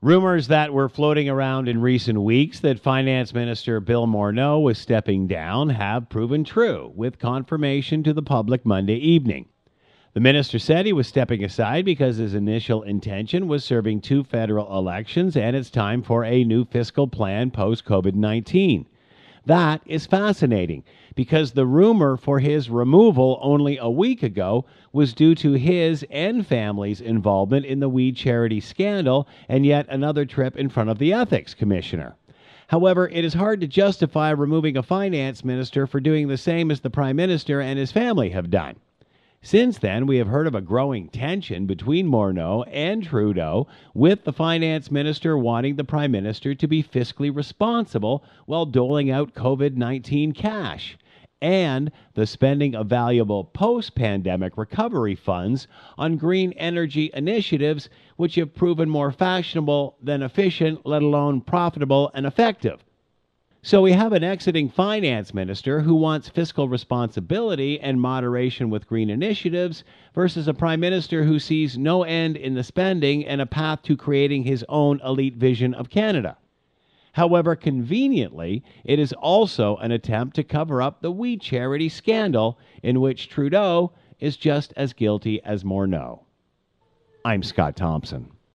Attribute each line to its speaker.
Speaker 1: Rumors that were floating around in recent weeks that Finance Minister Bill Morneau was stepping down have proven true, with confirmation to the public Monday evening. The minister said he was stepping aside because his initial intention was serving two federal elections and it's time for a new fiscal plan post COVID 19. That is fascinating because the rumor for his removal only a week ago was due to his and family's involvement in the We Charity scandal and yet another trip in front of the ethics commissioner. However, it is hard to justify removing a finance minister for doing the same as the prime minister and his family have done. Since then, we have heard of a growing tension between Morneau and Trudeau, with the finance minister wanting the prime minister to be fiscally responsible while doling out COVID 19 cash, and the spending of valuable post pandemic recovery funds on green energy initiatives, which have proven more fashionable than efficient, let alone profitable and effective. So we have an exiting finance minister who wants fiscal responsibility and moderation with green initiatives versus a prime minister who sees no end in the spending and a path to creating his own elite vision of Canada. However, conveniently, it is also an attempt to cover up the We Charity scandal in which Trudeau is just as guilty as Morneau. I'm Scott Thompson.